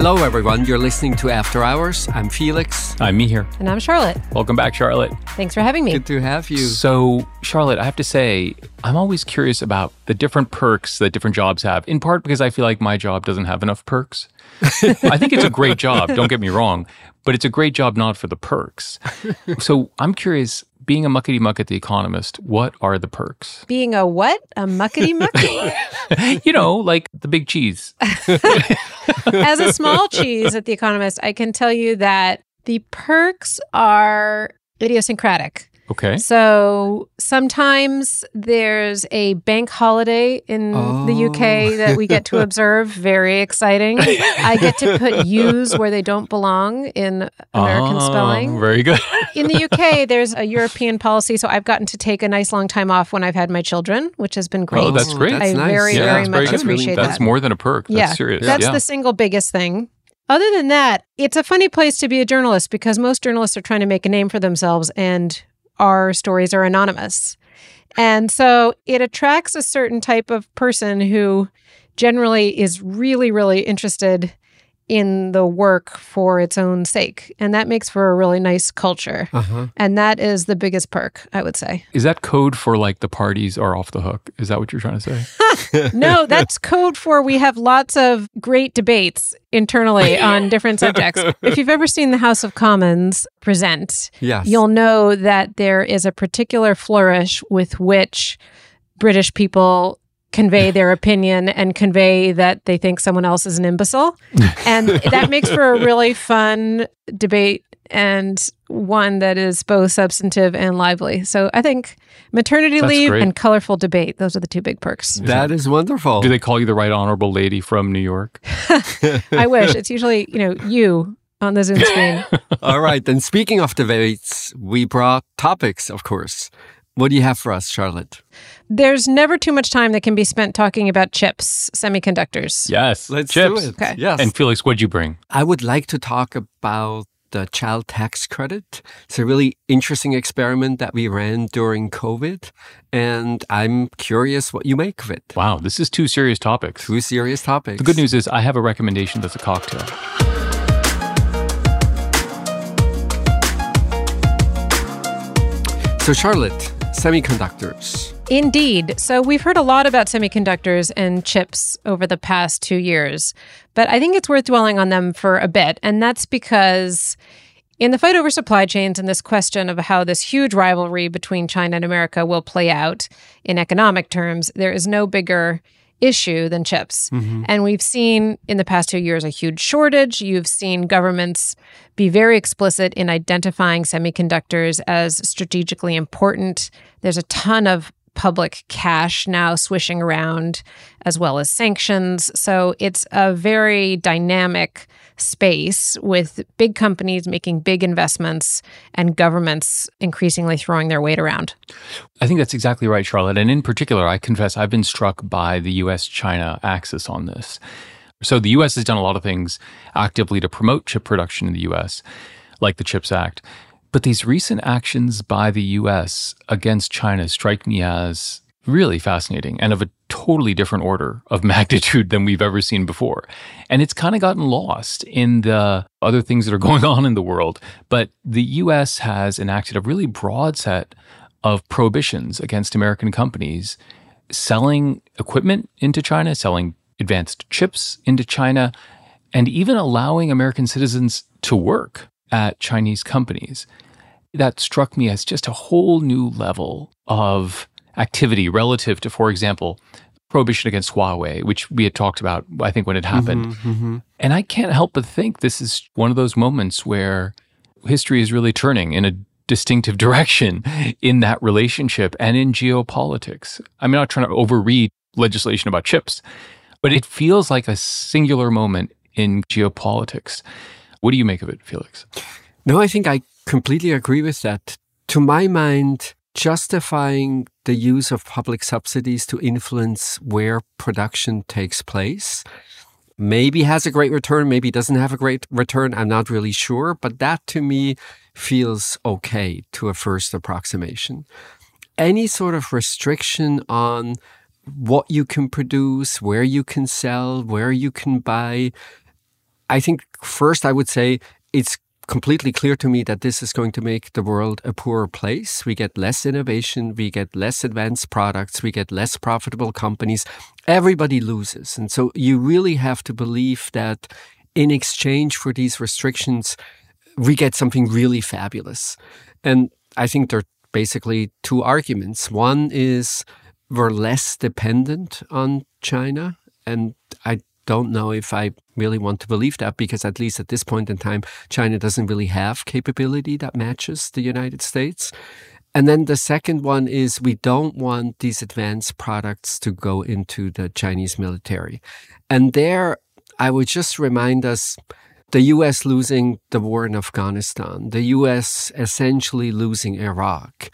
Hello, everyone. You're listening to After Hours. I'm Felix. I'm Mihir. And I'm Charlotte. Welcome back, Charlotte. Thanks for having me. Good to have you. So, Charlotte, I have to say, I'm always curious about the different perks that different jobs have, in part because I feel like my job doesn't have enough perks. I think it's a great job, don't get me wrong, but it's a great job not for the perks. So, I'm curious being a muckety muck at The Economist, what are the perks? Being a what? A muckety mucky? you know, like the big cheese. As a small cheese at The Economist, I can tell you that the perks are idiosyncratic. Okay. So sometimes there's a bank holiday in Oh. the UK that we get to observe. Very exciting. I get to put U's where they don't belong in American Oh, spelling. Very good. In the UK, there's a European policy, so I've gotten to take a nice long time off when I've had my children, which has been oh, great. Oh, that's great. I very, yeah, very much good. appreciate That's that. That's more than a perk. That's yeah, serious. That's yeah. the single biggest thing. Other than that, it's a funny place to be a journalist because most journalists are trying to make a name for themselves and our stories are anonymous. And so it attracts a certain type of person who generally is really, really interested in the work for its own sake. And that makes for a really nice culture. Uh-huh. And that is the biggest perk, I would say. Is that code for like the parties are off the hook? Is that what you're trying to say? No, that's code for we have lots of great debates internally on different subjects. If you've ever seen the House of Commons present, Yes. you'll know that there is a particular flourish with which British people convey their opinion and convey that they think someone else is an imbecile. And that makes for a really fun debate and one that is both substantive and lively. So I think maternity That's leave great. and colorful debate, those are the two big perks. that is wonderful. Do they call you the right honorable lady from New York? I wish. It's usually, you know, you on the Zoom screen. All right. Then, speaking of debates, we brought topics, of course. What do you have for us, Charlotte? There's never too much time that can be spent talking about chips, semiconductors. Yes. Let's Chips. do it. Okay. Yes. And Felix, what'd you bring? I would like to talk about the child tax credit. It's a really interesting experiment that we ran during COVID. And I'm curious what you make of it. Wow, this is two serious topics. Two serious topics. The good news is I have a recommendation that's a cocktail. So, Charlotte, semiconductors. Indeed. So we've heard a lot about semiconductors and chips over the past two years, but I think it's worth dwelling on them for a bit. And that's because in the fight over supply chains and this question of how this huge rivalry between China and America will play out in economic terms, there is no bigger issue than chips. Mm-hmm. And we've seen in the past two years a huge shortage. You've seen governments be very explicit in identifying semiconductors as strategically important. There's a ton of public cash now swishing around, as well as sanctions. So it's a very dynamic space with big companies making big investments and governments increasingly throwing their weight around. I think that's exactly right, Charlotte. And in particular, I confess I've been struck by the US China axis on this. So the US has done a lot of things actively to promote chip production in the US, like the CHIPS Act. But these recent actions by the US against China strike me as really fascinating and of a totally different order of magnitude than we've ever seen before. And it's kind of gotten lost in the other things that are going on in the world. But the US has enacted a really broad set of prohibitions against American companies selling equipment into China, selling advanced chips into China, and even allowing American citizens to work at Chinese companies. That struck me as just a whole new level of activity relative to, for example, prohibition against Huawei, which we had talked about, I think, when it happened. Mm-hmm, mm-hmm. And I can't help but think this is one of those moments where history is really turning in a distinctive direction in that relationship and in geopolitics. I'm not trying to overread legislation about chips, but it feels like a singular moment in geopolitics. What do you make of it, Felix? No, I think I completely agree with that. To my mind, justifying the use of public subsidies to influence where production takes place maybe has a great return, maybe doesn't have a great return. I'm not really sure, but that to me feels okay to a first approximation. Any sort of restriction on what you can produce, where you can sell, where you can buy. I think first I would say it's completely clear to me that this is going to make the world a poorer place. We get less innovation, we get less advanced products, we get less profitable companies. Everybody loses. And so you really have to believe that in exchange for these restrictions, we get something really fabulous. And I think there are basically two arguments. One is we're less dependent on China. And I don't know if I really want to believe that because, at least at this point in time, China doesn't really have capability that matches the United States. And then the second one is we don't want these advanced products to go into the Chinese military. And there, I would just remind us the US losing the war in Afghanistan, the US essentially losing Iraq,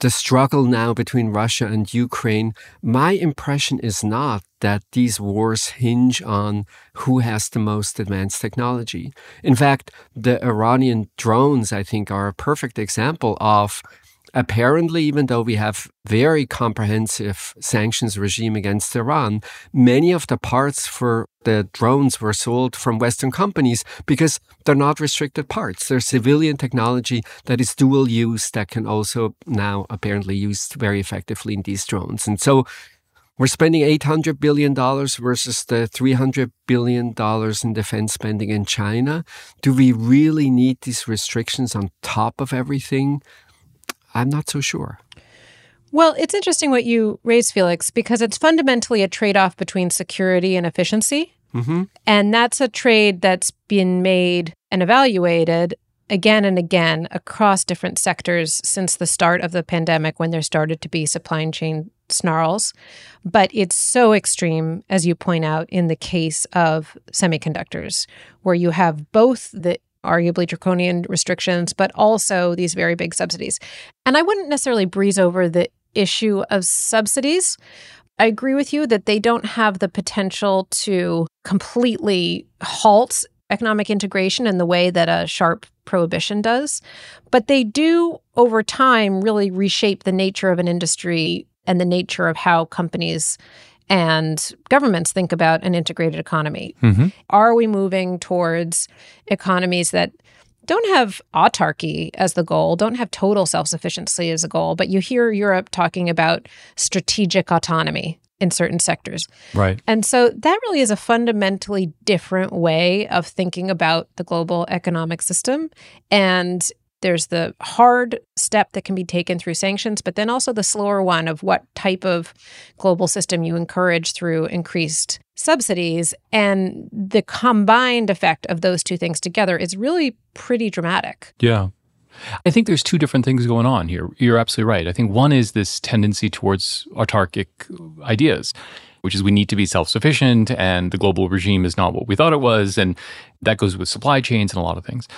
the struggle now between Russia and Ukraine, my impression is not that these wars hinge on who has the most advanced technology. In fact, the Iranian drones, I think, are a perfect example of apparently, even though we have very comprehensive sanctions regime against Iran, many of the parts for the drones were sold from Western companies because they're not restricted parts. They're civilian technology that is dual use that can also now apparently used very effectively in these drones. And so we're spending $800 billion versus the $300 billion in defense spending in China. Do we really need these restrictions on top of everything? I'm not so sure. Well, it's interesting what you raise, Felix, because it's fundamentally a trade off between security and efficiency. Mm-hmm. And that's a trade that's been made and evaluated again and again across different sectors since the start of the pandemic when there started to be supply chain snarls. But it's so extreme, as you point out, in the case of semiconductors, where you have both the arguably draconian restrictions, but also these very big subsidies. And I wouldn't necessarily breeze over the issue of subsidies. I agree with you that they don't have the potential to completely halt economic integration in the way that a sharp prohibition does, but they do over time really reshape the nature of an industry and the nature of how companies and governments think about an integrated economy. Mm-hmm. Are we moving towards economies that don't have autarky as the goal, don't have total self sufficiency as a goal, but you hear Europe talking about strategic autonomy in certain sectors. Right. And so that really is a fundamentally different way of thinking about the global economic system. And there's the hard step that can be taken through sanctions, but then also the slower one of what type of global system you encourage through increased subsidies. And the combined effect of those two things together is really pretty dramatic. Yeah. I think there's two different things going on here. You're absolutely right. I think one is this tendency towards autarkic ideas, which is we need to be self sufficient and the global regime is not what we thought it was. And that goes with supply chains and a lot of things.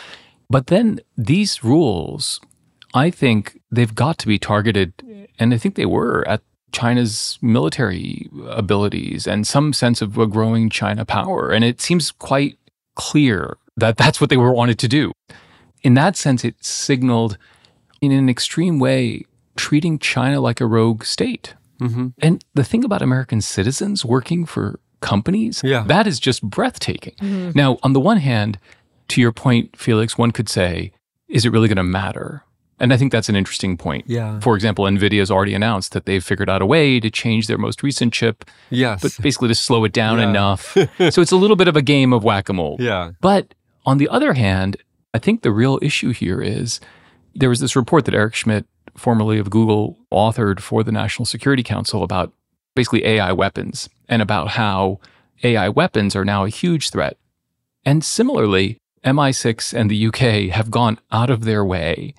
But then these rules, I think they've got to be targeted, and I think they were at China's military abilities and some sense of a growing China power. And it seems quite clear that that's what they were wanted to do. In that sense, it signaled in an extreme way treating China like a rogue state. hmm And the thing about American citizens working for companies, Yeah. that is just breathtaking. Now, on the one hand, to your point, Felix, one could say, is it really going to matter? And I think that's an interesting point. Yeah. For example, NVIDIA's already announced that they've figured out a way to change their most recent chip, Yes. but basically to slow it down Yeah. enough. so it's a little bit of a game of whack a mole. yeah. But on the other hand, I think the real issue here is there was this report that Eric Schmidt, formerly of Google, authored for the National Security Council about basically AI weapons and about how AI weapons are now a huge threat. And similarly, MI6 and the UK have gone out of their way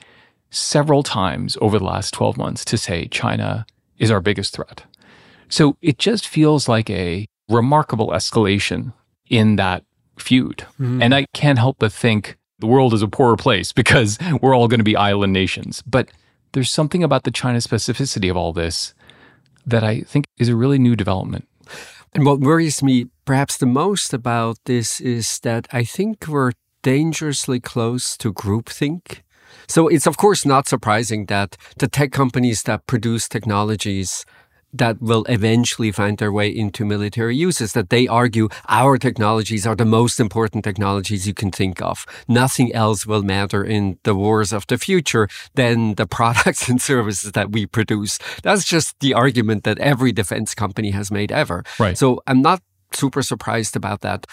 several times over the last 12 months to say China is our biggest threat. So it just feels like a remarkable escalation in that feud. Mm-hmm. And I can't help but think the world is a poorer place because we're all going to be island nations. But there's something about the China specificity of all this that I think is a really new development. And what worries me perhaps the most about this is that I think we're dangerously close to groupthink. So it's of course not surprising that the tech companies that produce technologies that will eventually find their way into military uses that they argue our technologies are the most important technologies you can think of. Nothing else will matter in the wars of the future than the products and services that we produce. That's just the argument that every defense company has made ever. Right. So I'm not super surprised about that.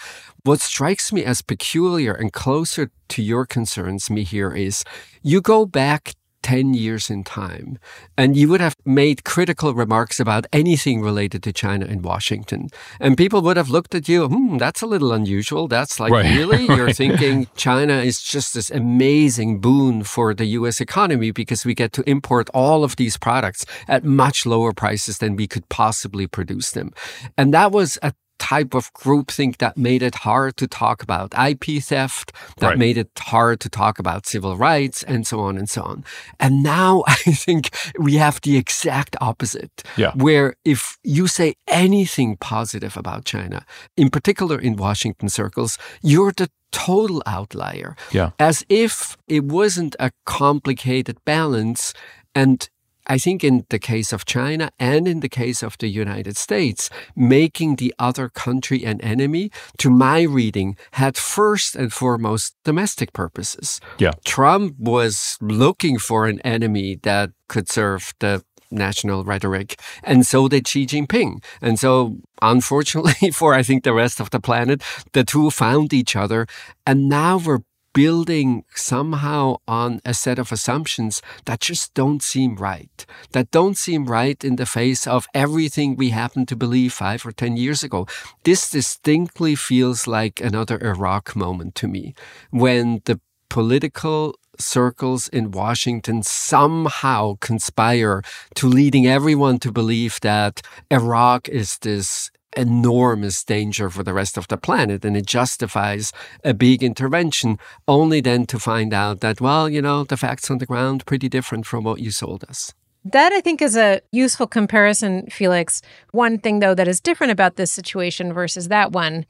What strikes me as peculiar and closer to your concerns, Mihir is you go back 10 years in time and you would have made critical remarks about anything related to China in Washington. And people would have looked at you, hmm, that's a little unusual. That's like, Right. really? You're thinking China is just this amazing boon for the US economy because we get to import all of these products at much lower prices than we could possibly produce them. And that was a type of groupthink that made it hard to talk about IP theft, that Right. made it hard to talk about civil rights, and so on and so on. And now I think we have the exact opposite. Yeah. Where if you say anything positive about China, in particular in Washington circles, you're the total outlier. Yeah. As if it wasn't a complicated balance. And I think in the case of China and in the case of the United States, making the other country an enemy, to my reading, had first and foremost domestic purposes. Yeah. Trump was looking for an enemy that could serve the national rhetoric, and so did Xi Jinping. And so, unfortunately for I think the rest of the planet, the two found each other, and now we're building somehow on a set of assumptions that just don't seem right, that don't seem right in the face of everything we happen to believe five or ten years ago. This distinctly feels like another Iraq moment to me, when the political circles in Washington somehow conspire to leading everyone to believe that Iraq is this enormous danger for the rest of the planet and it justifies a big intervention only then to find out that well you know the facts on the ground pretty different from what you sold us That I think is a useful comparison, Felix. One thing, though, that is different about this situation versus that one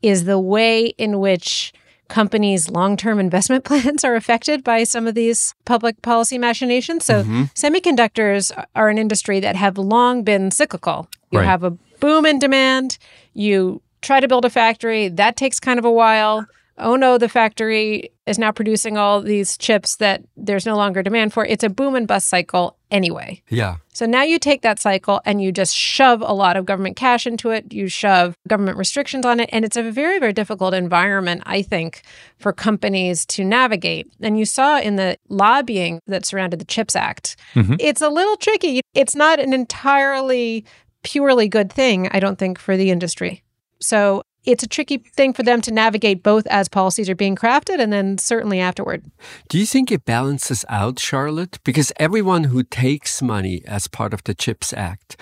is the way in which companies' long term investment plans are affected by some of these public policy machinations. So, mm-hmm. semiconductors are an industry that have long been cyclical. You Right. have a boom in demand, you try to build a factory, that takes kind of a while. Oh no, the factory is now producing all these chips that there's no longer demand for. It's a boom and bust cycle anyway. yeah So now you take that cycle and you just shove a lot of government cash into it. You shove government restrictions on it. And it's a very, very difficult environment, I think, for companies to navigate. And you saw in the lobbying that surrounded the CHIPS Act, Mhm. it's a little tricky. It's not an entirely purely good thing, I don't think, for the industry. So it's a tricky thing for them to navigate both as policies are being crafted and then certainly afterward. Do you think it balances out, Charlotte? Because everyone who takes money as part of the CHIPS Act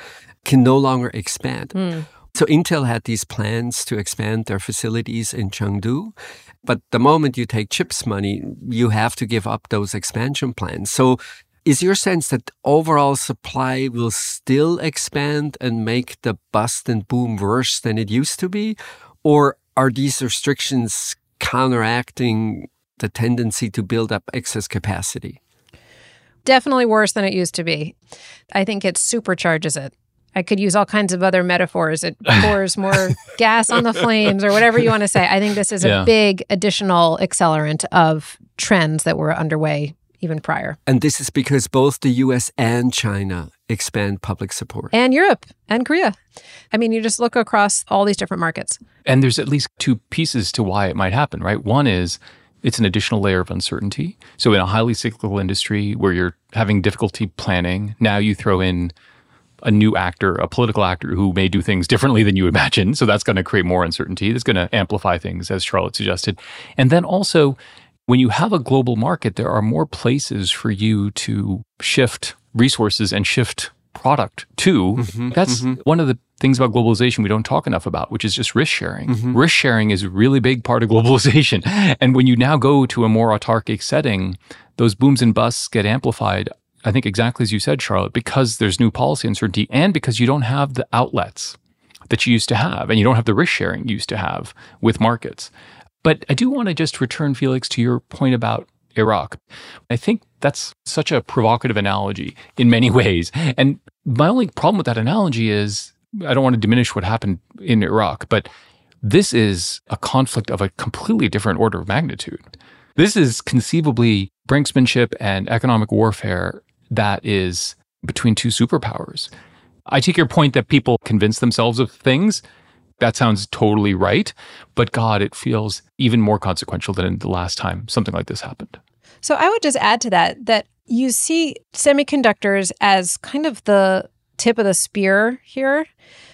can no longer expand. Hmm. So Intel had these plans to expand their facilities in Chengdu. But the moment you take CHIPS money, you have to give up those expansion plans. So is your sense that overall supply will still expand and make the bust and boom worse than it used to be? Or are these restrictions counteracting the tendency to build up excess capacity? Definitely worse than it used to be. I think it supercharges it. I could use all kinds of other metaphors. It pours more gas on the flames or whatever you want to say. I think this is a big additional accelerant of trends that were underway even prior. And this is because both the US and China expand public support. And Europe and Korea. I mean, you just look across all these different markets. And there's at least two pieces to why it might happen, right? One is it's an additional layer of uncertainty. So in a highly cyclical industry where you're having difficulty planning, now you throw in a new actor, a political actor who may do things differently than you imagine. So that's going to create more uncertainty. That's going to amplify things, as Charlotte suggested. And then also, when you have a global market, there are more places for you to shift resources and shift product to. Mm-hmm, That's mm-hmm. one of the things about globalization we don't talk enough about, which is just risk sharing. Mm-hmm. Risk sharing is a really big part of globalization. And when you now go to a more autarkic setting, those booms and busts get amplified. I think exactly as you said, Charlotte, because there's new policy uncertainty and because you don't have the outlets that you used to have and you don't have the risk sharing you used to have with markets. But I do want to just return, Felix, to your point about Iraq. I think that's such a provocative analogy in many ways. And my only problem with that analogy is I don't want to diminish what happened in Iraq, but this is a conflict of a completely different order of magnitude. This is conceivably brinksmanship and economic warfare that is between two superpowers. I take your point that people convince themselves of things. That sounds totally right. But God, it feels even more consequential than the last time something like this happened. So I would just add to that that you see semiconductors as kind of the tip of the spear here.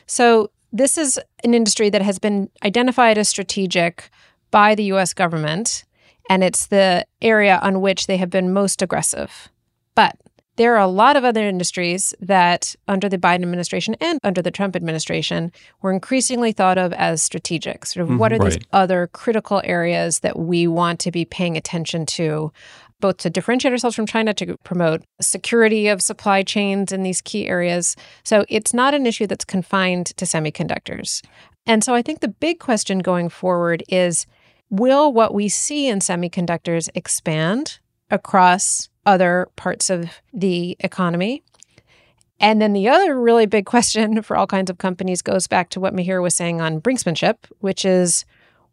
So this is an industry that has been identified as strategic by the US government, and it's the area on which they have been most aggressive. But there are a lot of other industries that, under the Biden administration and under the Trump administration, were increasingly thought of as strategic. Sort of, mm-hmm. what are these other critical areas that we want to be paying attention to, both to differentiate ourselves from China, to promote security of supply chains in these key areas. So it's not an issue that's confined to semiconductors. And so I think the big question going forward is will what we see in semiconductors expand across other parts of the economy? And then the other really big question for all kinds of companies goes back to what Mihir was saying on brinksmanship, which is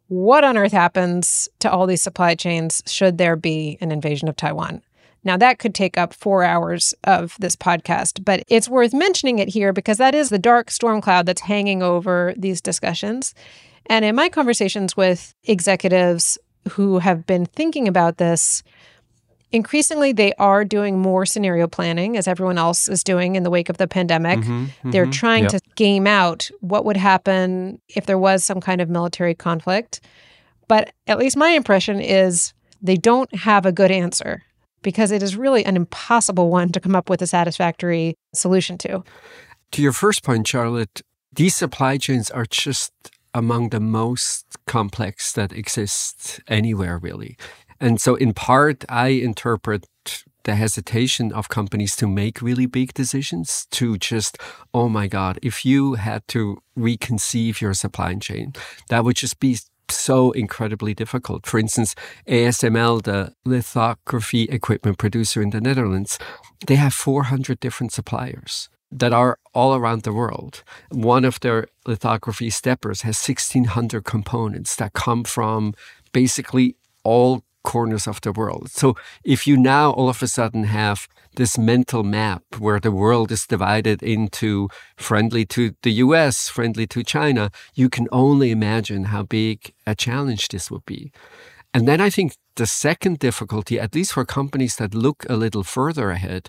what on earth happens to all these supply chains should there be an invasion of Taiwan? Now, that could take up four hours of this podcast, but it's worth mentioning it here because that is the dark storm cloud that's hanging over these discussions. And in my conversations with executives who have been thinking about this, increasingly they are doing more scenario planning as everyone else is doing in the wake of the pandemic. Mm-hmm, They're mm-hmm. trying Yep. to game out what would happen if there was some kind of military conflict. But at least my impression is they don't have a good answer because it is really an impossible one to come up with a satisfactory solution to. To your first point, Charlotte, these supply chains are just among the most complex that exist anywhere, really. And so, in part, I interpret the hesitation of companies to make really big decisions to just, oh my God, if you had to reconceive your supply chain, that would just be so incredibly difficult. For instance, ASML, the lithography equipment producer in the Netherlands, they have 400 different suppliers that are all around the world. One of their lithography steppers has 1,600 components that come from basically all corners of the world. So if you now all of a sudden have this mental map where the world is divided into friendly to the US, friendly to China, you can only imagine how big a challenge this would be. And then I think the second difficulty, at least for companies that look a little further ahead,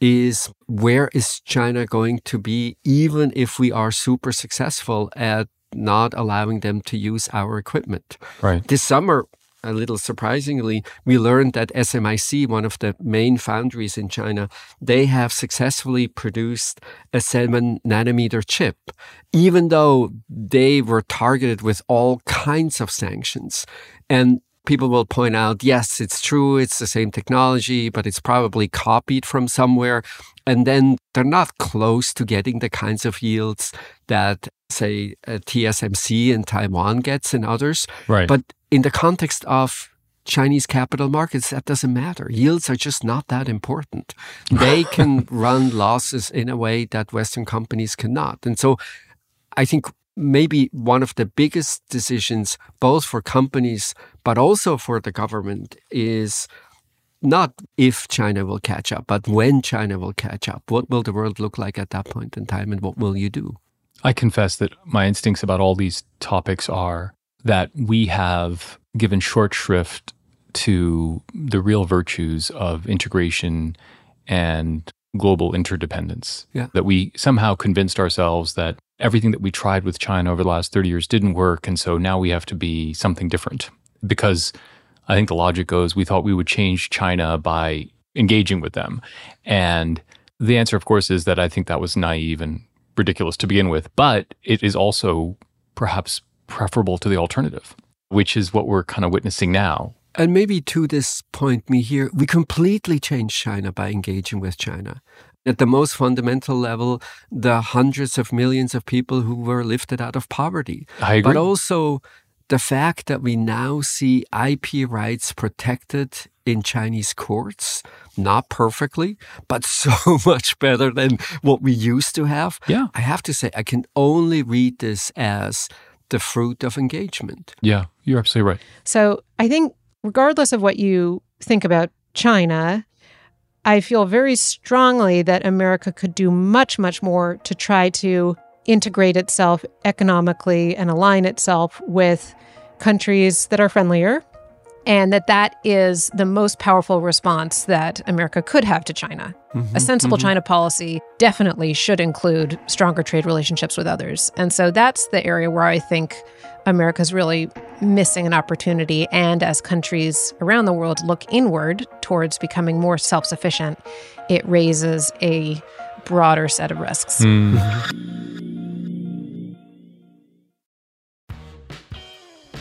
is where is China going to be, even if we are super successful at not allowing them to use our equipment? Right. This summer, a little surprisingly, we learned that SMIC, one of the main foundries in China, they have successfully produced a seven nanometer chip, even though they were targeted with all kinds of sanctions. And people will point out, yes, it's true, it's the same technology, but it's probably copied from somewhere. And then they're not close to getting the kinds of yields that, say, TSMC in Taiwan gets and others. Right. But in the context of Chinese capital markets, that doesn't matter. Yields are just not that important. They can run losses in a way that Western companies cannot. And so I think maybe one of the biggest decisions, both for companies, but also for the government, is not if China will catch up, but when China will catch up. What will the world look like at that point in time, and what will you do? I confess that my instincts about all these topics are that we have given short shrift to the real virtues of integration and global interdependence. Yeah. That we somehow convinced ourselves that everything that we tried with China over the last 30 years didn't work. And so now we have to be something different. Because I think the logic goes we thought we would change China by engaging with them. And the answer, of course, is that I think that was naive and ridiculous to begin with. But it is also perhaps preferable to the alternative, which is what we're kind of witnessing now. And maybe to this point, Mihir, we completely changed China by engaging with China. At the most fundamental level, the hundreds of millions of people who were lifted out of poverty. I agree. But also the fact that we now see IP rights protected in Chinese courts, not perfectly, but so much better than what we used to have. Yeah. I have to say, I can only read this as the fruit of engagement. Yeah, you're absolutely right. So I think, regardless of what you think about China, I feel very strongly that America could do much, much more to try to integrate itself economically and align itself with countries that are friendlier and that that is the most powerful response that America could have to China. Mm-hmm, a sensible China policy definitely should include stronger trade relationships with others. And so that's the area where I think America's really missing an opportunity. And as countries around the world look inward towards becoming more self sufficient, it raises a broader set of risks.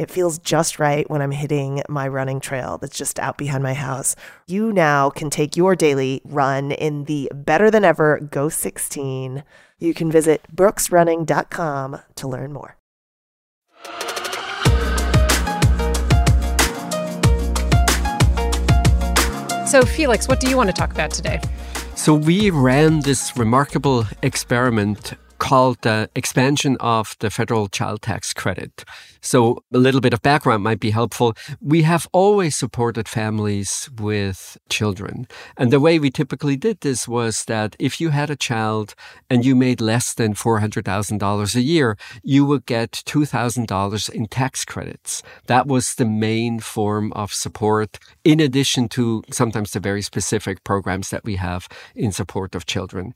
It feels just right when I'm hitting my running trail that's just out behind my house. You now can take your daily run in the better than ever Ghost 16. You can visit brooksrunning.com to learn more. So, Felix, what do you want to talk about today? So we ran this remarkable experiment called the expansion of the federal child tax credit. So a little bit of background might be helpful. We have always supported families with children. And the way we typically did this was that if you had a child and you made less than $400,000 a year, you would get $2,000 in tax credits. That was the main form of support, in addition to sometimes the very specific programs that we have in support of children.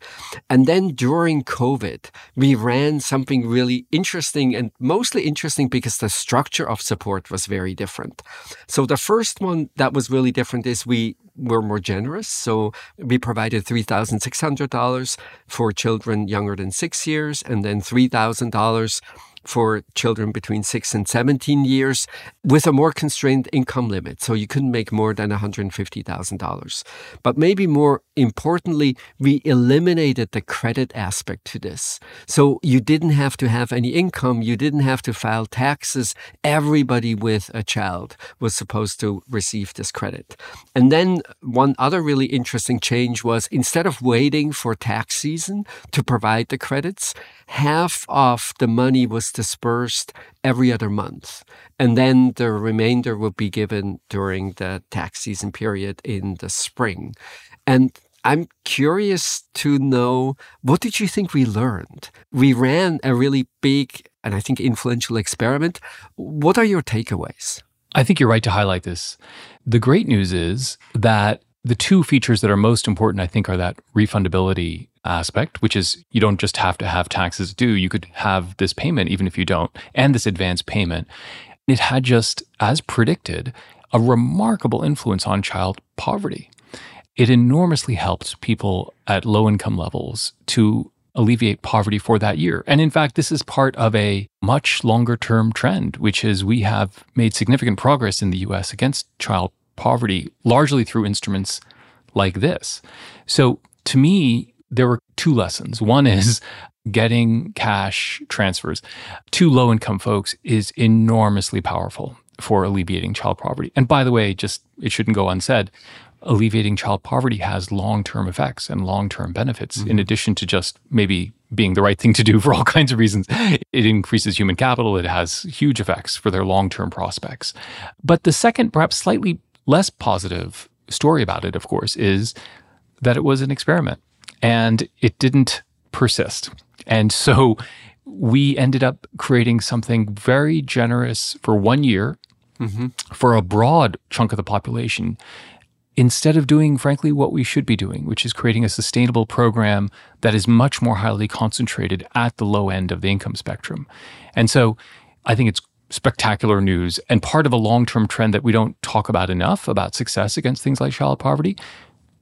And then during COVID, we ran something really interesting and mostly interesting because the structure of support was very different. So the first one that was really different is we were more generous. So we provided $3,600 for children younger than six years and then $3,000 for children between 6 and 17 years with a more constrained income limit. So you couldn't make more than $150,000. But maybe more importantly, we eliminated the credit aspect to this. So you didn't have to have any income, you didn't have to file taxes. Everybody with a child was supposed to receive this credit. And then one other really interesting change was instead of waiting for tax season to provide the credits, half of the money was dispersed every other month. And then the remainder would be given during the tax season period in the spring. And I'm curious to know what did you think we learned? We ran a really big and I think influential experiment. What are your takeaways? I think you're right to highlight this. The great news is that the two features that are most important, I think, are that refundability aspect, which is you don't just have to have taxes due, you could have this payment even if you don't, and this advance payment. It had just, as predicted, a remarkable influence on child poverty. It enormously helped people at low income levels to alleviate poverty for that year. And in fact, this is part of a much longer term trend, which is we have made significant progress in the US against child poverty, largely through instruments like this. So to me, there were two lessons. One is getting cash transfers to low income folks is enormously powerful for alleviating child poverty. And by the way, just it shouldn't go unsaid, alleviating child poverty has long term effects and long term benefits, mm-hmm. in addition to just maybe being the right thing to do for all kinds of reasons. It increases human capital, it has huge effects for their long term prospects. But the second, perhaps slightly less positive story about it, of course, is that it was an experiment and it didn't persist. And so we ended up creating something very generous for one year mm-hmm. for a broad chunk of the population instead of doing, frankly, what we should be doing, which is creating a sustainable program that is much more highly concentrated at the low end of the income spectrum. And so I think it's spectacular news and part of a long term trend that we don't talk about enough about success against things like child poverty,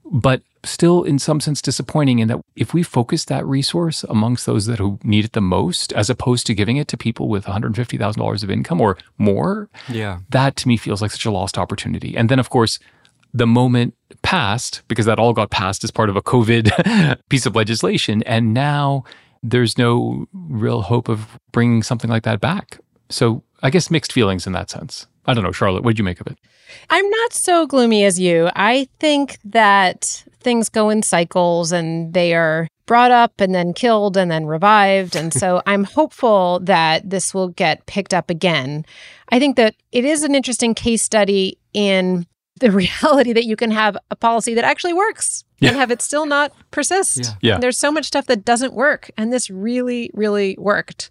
but still in some sense disappointing in that if we focus that resource amongst those that who need it the most, as opposed to giving it to people with $150,000 of income or more, yeah. that to me feels like such a lost opportunity. And then, of course, the moment passed because that all got passed as part of a COVID piece of legislation. And now there's no real hope of bringing something like that back. So I guess mixed feelings in that sense. I don't know, Charlotte, what did you make of it? I'm not so gloomy as you. I think that things go in cycles and they are brought up and then killed and then revived. And so I'm hopeful that this will get picked up again. I think that it is an interesting case study in the reality that you can have a policy that actually works yeah. and have it still not persist. Yeah. yeah. There's so much stuff that doesn't work. And this really, really worked.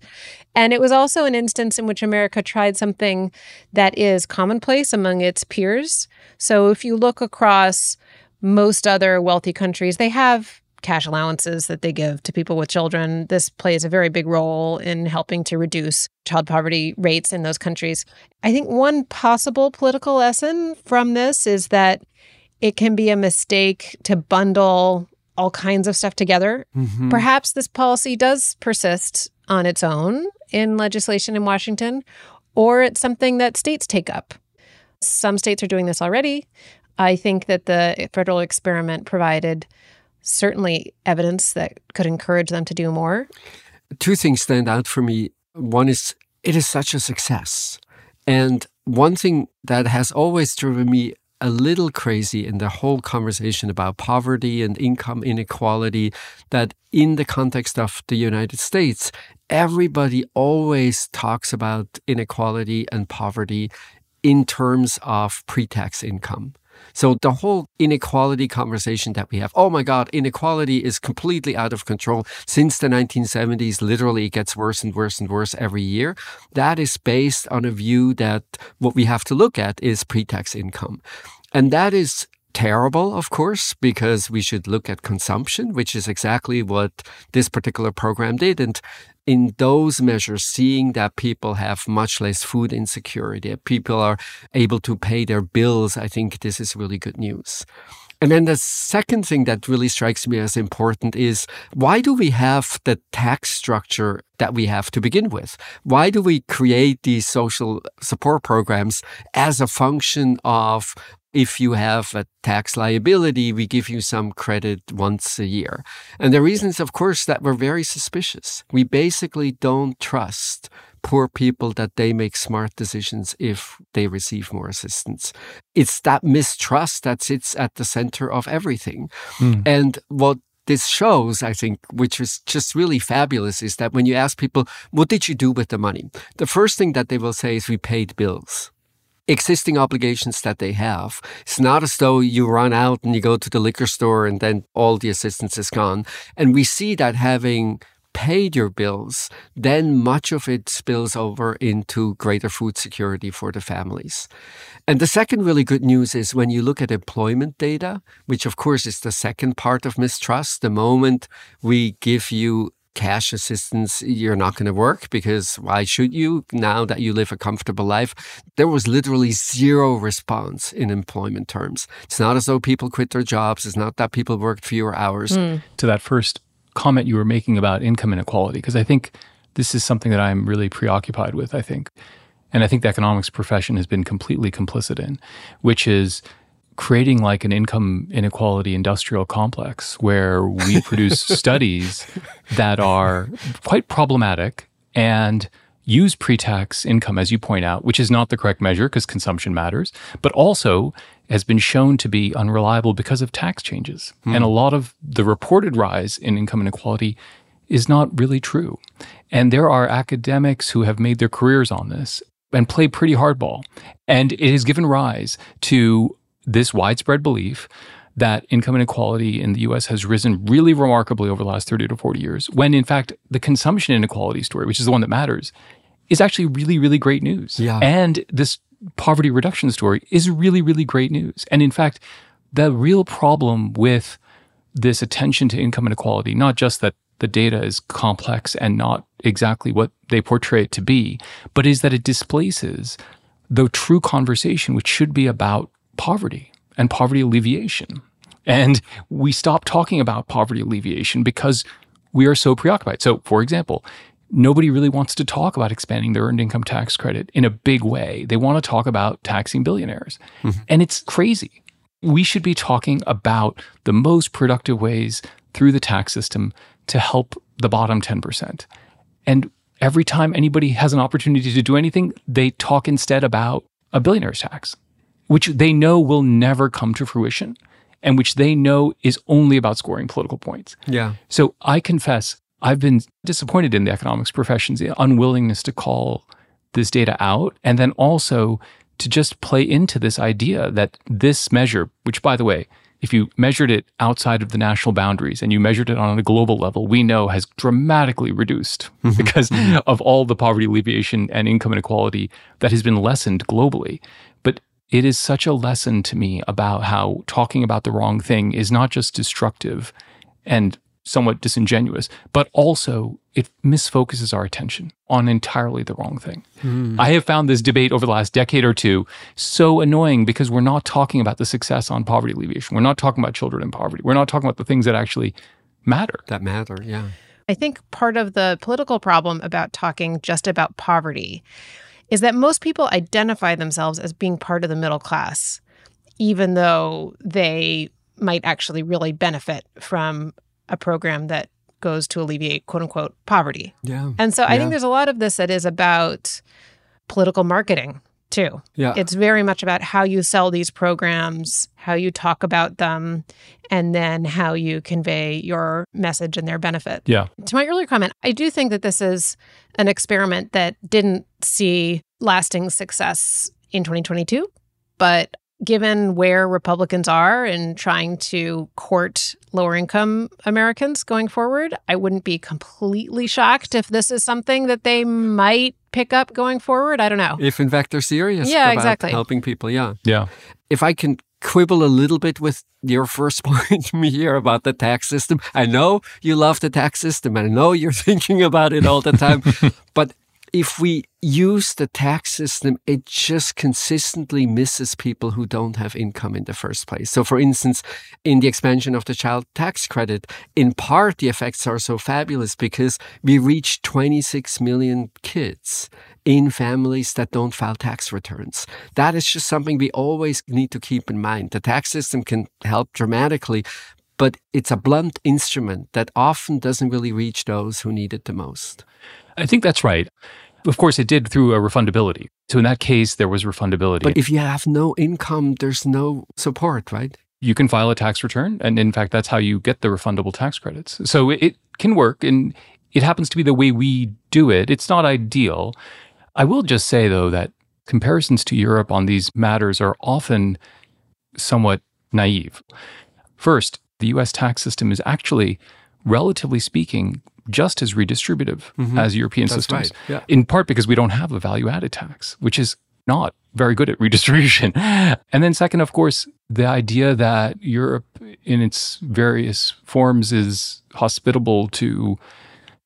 And it was also an instance in which America tried something that is commonplace among its peers. So if you look across most other wealthy countries, they have cash allowances that they give to people with children. This plays a very big role in helping to reduce child poverty rates in those countries. I think one possible political lesson from this is that it can be a mistake to bundle all kinds of stuff together. Mm-hmm. Perhaps this policy does persist on its own in legislation in Washington, or it's something that states take up. Some states are doing this already. I think that the federal experiment provided certainly evidence that could encourage them to do more. Two things stand out for me. One is it is such a success. And one thing that has always driven me a little crazy in the whole conversation about poverty and income inequality that in the context of the United States, everybody always talks about inequality and poverty in terms of pre tax income. So the whole inequality conversation that we have, oh my God, inequality is completely out of control since the 1970s. Literally, it gets worse and worse and worse every year. That is based on a view that what we have to look at is pre-tax income. And that is terrible, of course, because we should look at consumption, which is exactly what this particular program did. And in those measures, seeing that people have much less food insecurity, people are able to pay their bills, I think this is really good news. And then the second thing that really strikes me as important is why do we have the tax structure that we have to begin with? Why do we create these social support programs as a function of if you have a tax liability, we give you some credit once a year. And the reason is, of course, that we're very suspicious. We basically don't trust poor people that they make smart decisions if they receive more assistance. It's that mistrust that sits at the center of everything. Mm. And what this shows, I think, which is just really fabulous, is that when you ask people, what did you do with the money? The first thing that they will say is we paid bills. Existing obligations that they have. It's not as though you run out and you go to the liquor store and then all the assistance is gone. And we see that having paid your bills, then much of it spills over into greater food security for the families. And the second really good news is when you look at employment data, which of course is the second part of mistrust, the moment we give you cash assistance, you're not going to work because why should you now that you live a comfortable life? There was literally zero response in employment terms. It's not as though people quit their jobs. It's not that people worked fewer hours. Mm. To that first comment you were making about income inequality, because I think this is something that I'm really preoccupied with, I think. And I think the economics profession has been completely complicit in, which is creating like an income inequality industrial complex where we produce studies that are quite problematic and use pre-tax income as you point out which is not the correct measure because consumption matters but also has been shown to be unreliable because of tax changes. Mm. and a lot of the reported rise in income inequality is not really true. And there are academics who have made their careers on this and play pretty hardball. And it has given rise to this widespread belief that income inequality in the US has risen really remarkably over the last 30 to 40 years, when in fact, the consumption inequality story, which is the one that matters, is actually really, really great news. Yeah. And this poverty reduction story is really, really great news. And in fact, the real problem with this attention to income inequality, not just that the data is complex and not exactly what they portray it to be, but is that it displaces the true conversation, which should be about poverty and poverty alleviation. And we stop talking about poverty alleviation because we are so preoccupied. So, for example, nobody really wants to talk about expanding the earned income tax credit in a big way. They want to talk about taxing billionaires. Mm-hmm. And it's crazy. We should be talking about the most productive ways through the tax system to help the bottom 10%. And every time anybody has an opportunity to do anything, they talk instead about a billionaire's tax which they know will never come to fruition and which they know is only about scoring political points. Yeah. So I confess, I've been disappointed in the economics profession's unwillingness to call this data out and then also to just play into this idea that this measure, which by the way, if you measured it outside of the national boundaries and you measured it on a global level, we know has dramatically reduced mm-hmm. because mm-hmm. of all the poverty alleviation and income inequality that has been lessened globally it is such a lesson to me about how talking about the wrong thing is not just destructive and somewhat disingenuous, but also it misfocuses our attention on entirely the wrong thing. Mm. I have found this debate over the last decade or two so annoying because we're not talking about the success on poverty alleviation. We're not talking about children in poverty. We're not talking about the things that actually matter. That matter, yeah. I think part of the political problem about talking just about poverty is that most people identify themselves as being part of the middle class, even though they might actually really benefit from a program that goes to alleviate quote unquote poverty. Yeah. And so I yeah. think there's a lot of this that is about political marketing too. Yeah. It's very much about how you sell these programs, how you talk about them, and then how you convey your message and their benefit. Yeah. To my earlier comment, I do think that this is an experiment that didn't see lasting success in 2022, but given where Republicans are in trying to court lower income Americans going forward, I wouldn't be completely shocked if this is something that they might pick up going forward. I don't know. If in fact they're serious yeah, about exactly. helping people. Yeah. Yeah. If I can quibble a little bit with your first point here about the tax system. I know you love the tax system. I know you're thinking about it all the time. but if we use the tax system, it just consistently misses people who don't have income in the first place. So, for instance, in the expansion of the child tax credit, in part, the effects are so fabulous because we reach 26 million kids in families that don't file tax returns. That is just something we always need to keep in mind. The tax system can help dramatically, but it's a blunt instrument that often doesn't really reach those who need it the most. I think that's right. Of course, it did through a refundability. So in that case, there was refundability. But if you have no income, there's no support, right? you can file a tax return. And in fact, that's how you get the refundable tax credits. So it, it can work. And it happens to be the way we do it. It's not ideal. I will just say, though, that comparisons to Europe on these matters are often somewhat naive. First, the US tax system is actually, relatively speaking, just as redistributive mm-hmm. as European That's systems. right, yeah. In part because we don't have a value added tax, which is not very good at redistribution. And then, second, of course, the idea that Europe in its various forms is hospitable to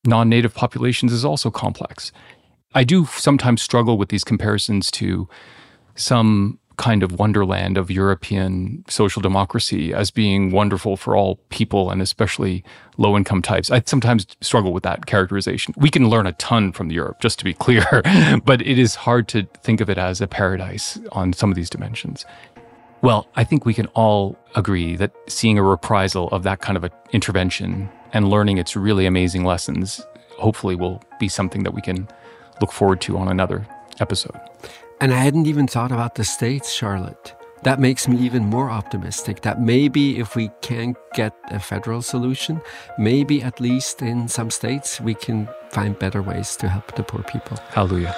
non native populations is also complex. I do sometimes struggle with these comparisons to some kind of wonderland of European social democracy as being wonderful for all people and especially low income types. I sometimes struggle with that characterization. We can learn a ton from Europe, just to be clear, but it is hard to think of it as a paradise on some of these dimensions. Well, I think we can all agree that seeing a reprisal of that kind of an intervention and learning its really amazing lessons hopefully will be something that we can look forward to on another episode. And I hadn't even thought about the states, Charlotte. That makes me even more optimistic that maybe if we can't get a federal solution, maybe at least in some states we can find better ways to help the poor people. Hallelujah.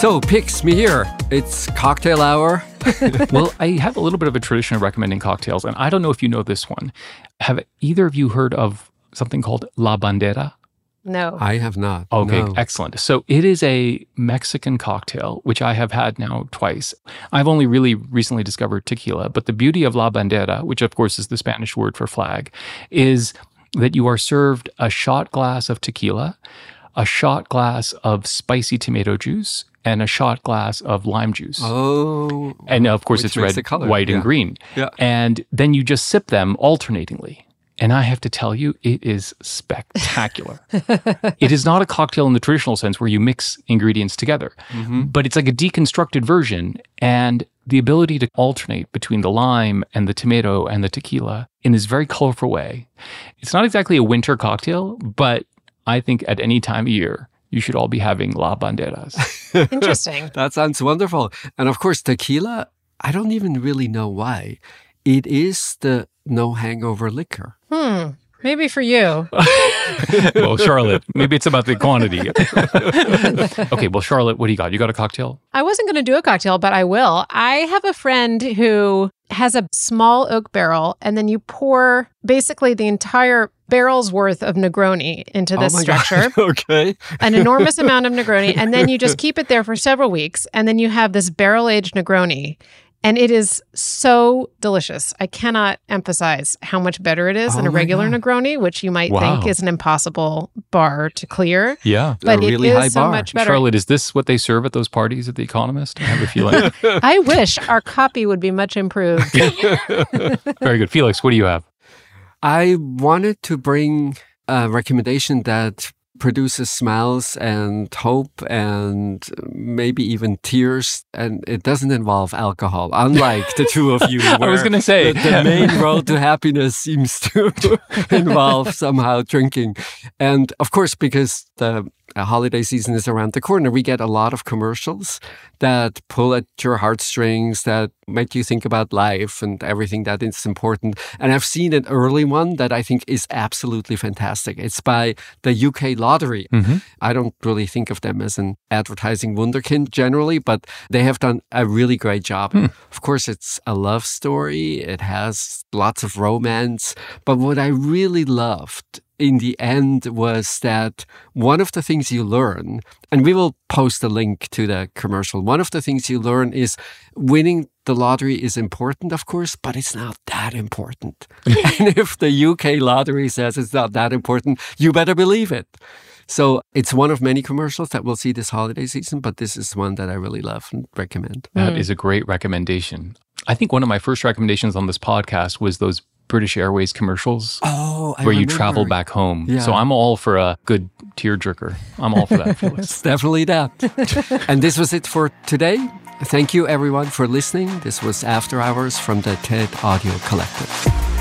So, picks Mihir. It's cocktail hour. well, I have a little bit of a tradition of recommending cocktails, and I don't know if you know this one. Have either of you heard of something called La Bandera? No. I have not. Okay, no. excellent. So it is a Mexican cocktail, which I have had now twice. I've only really recently discovered tequila, but the beauty of La Bandera, which of course is the Spanish word for flag, is that you are served a shot glass of tequila, a shot glass of spicy tomato juice, and a shot glass of lime juice. Oh. And of course, it's red, white, yeah. and green. Yeah. And then you just sip them alternatingly. And I have to tell you, it is spectacular. it is not a cocktail in the traditional sense where you mix ingredients together, Mm-hmm. but it's like a deconstructed version. And the ability to alternate between the lime and the tomato and the tequila in this very colorful way. It's not exactly a winter cocktail, but I think at any time of year, you should all be having La Banderas. Interesting. That sounds wonderful. And of course, tequila, I don't even really know why. It is the no hangover liquor. Hmm. Maybe for you. well, Charlotte, maybe it's about the quantity. okay, well, Charlotte, what do you got? You got a cocktail? I wasn't going to do a cocktail, but I will. I have a friend who has a small oak barrel, and then you pour basically the entire barrel's worth of Negroni into this oh my God. structure. okay. an enormous amount of Negroni, and then you just keep it there for several weeks, and then you have this barrel aged Negroni. And it is so delicious. I cannot emphasize how much better it is than Oh a regular God. Negroni, which you might Wow. think is an impossible bar to clear. Yeah. But a it really is high so bar. much better. Charlotte, is this what they serve at those parties at The Economist? I have a feeling. I wish our copy would be much improved. Very good. Felix, what do you have? I wanted to bring a recommendation that produces smiles and hope and maybe even tears. And it doesn't involve alcohol, unlike the two of you. I was going to say. the, the main road to happiness seems to involve somehow drinking. And of course, because the uh, holiday season is around the corner, we get a lot of commercials that pull at your heartstrings, that make you think about life and everything that is important. And I've seen an early one that I think is absolutely fantastic. It's by the UK Lottery. Mhm. I don't really think of them as an advertising wunderkind generally, but they have done a really great job. Of course, it's a love story, it has lots of romance. But what I really loved in the end was that one of the things you learn, and we will post a link to the commercial, one of the things you learn is winning the lottery is important, of course, but it's not that important. and if the UK lottery says it's not that important, you better believe it. So it's one of many commercials that we'll see this holiday season, but this is one that I really love and recommend. That mm. is a great recommendation. I think one of my first recommendations on this podcast was those British Airways commercials Oh, where you travel back home. Yeah. So I'm all for a good tearjerker. I'm all for that, It's definitely that. and this was it for today. Thank you, everyone, for listening. This was After Hours from the TED Audio Collective.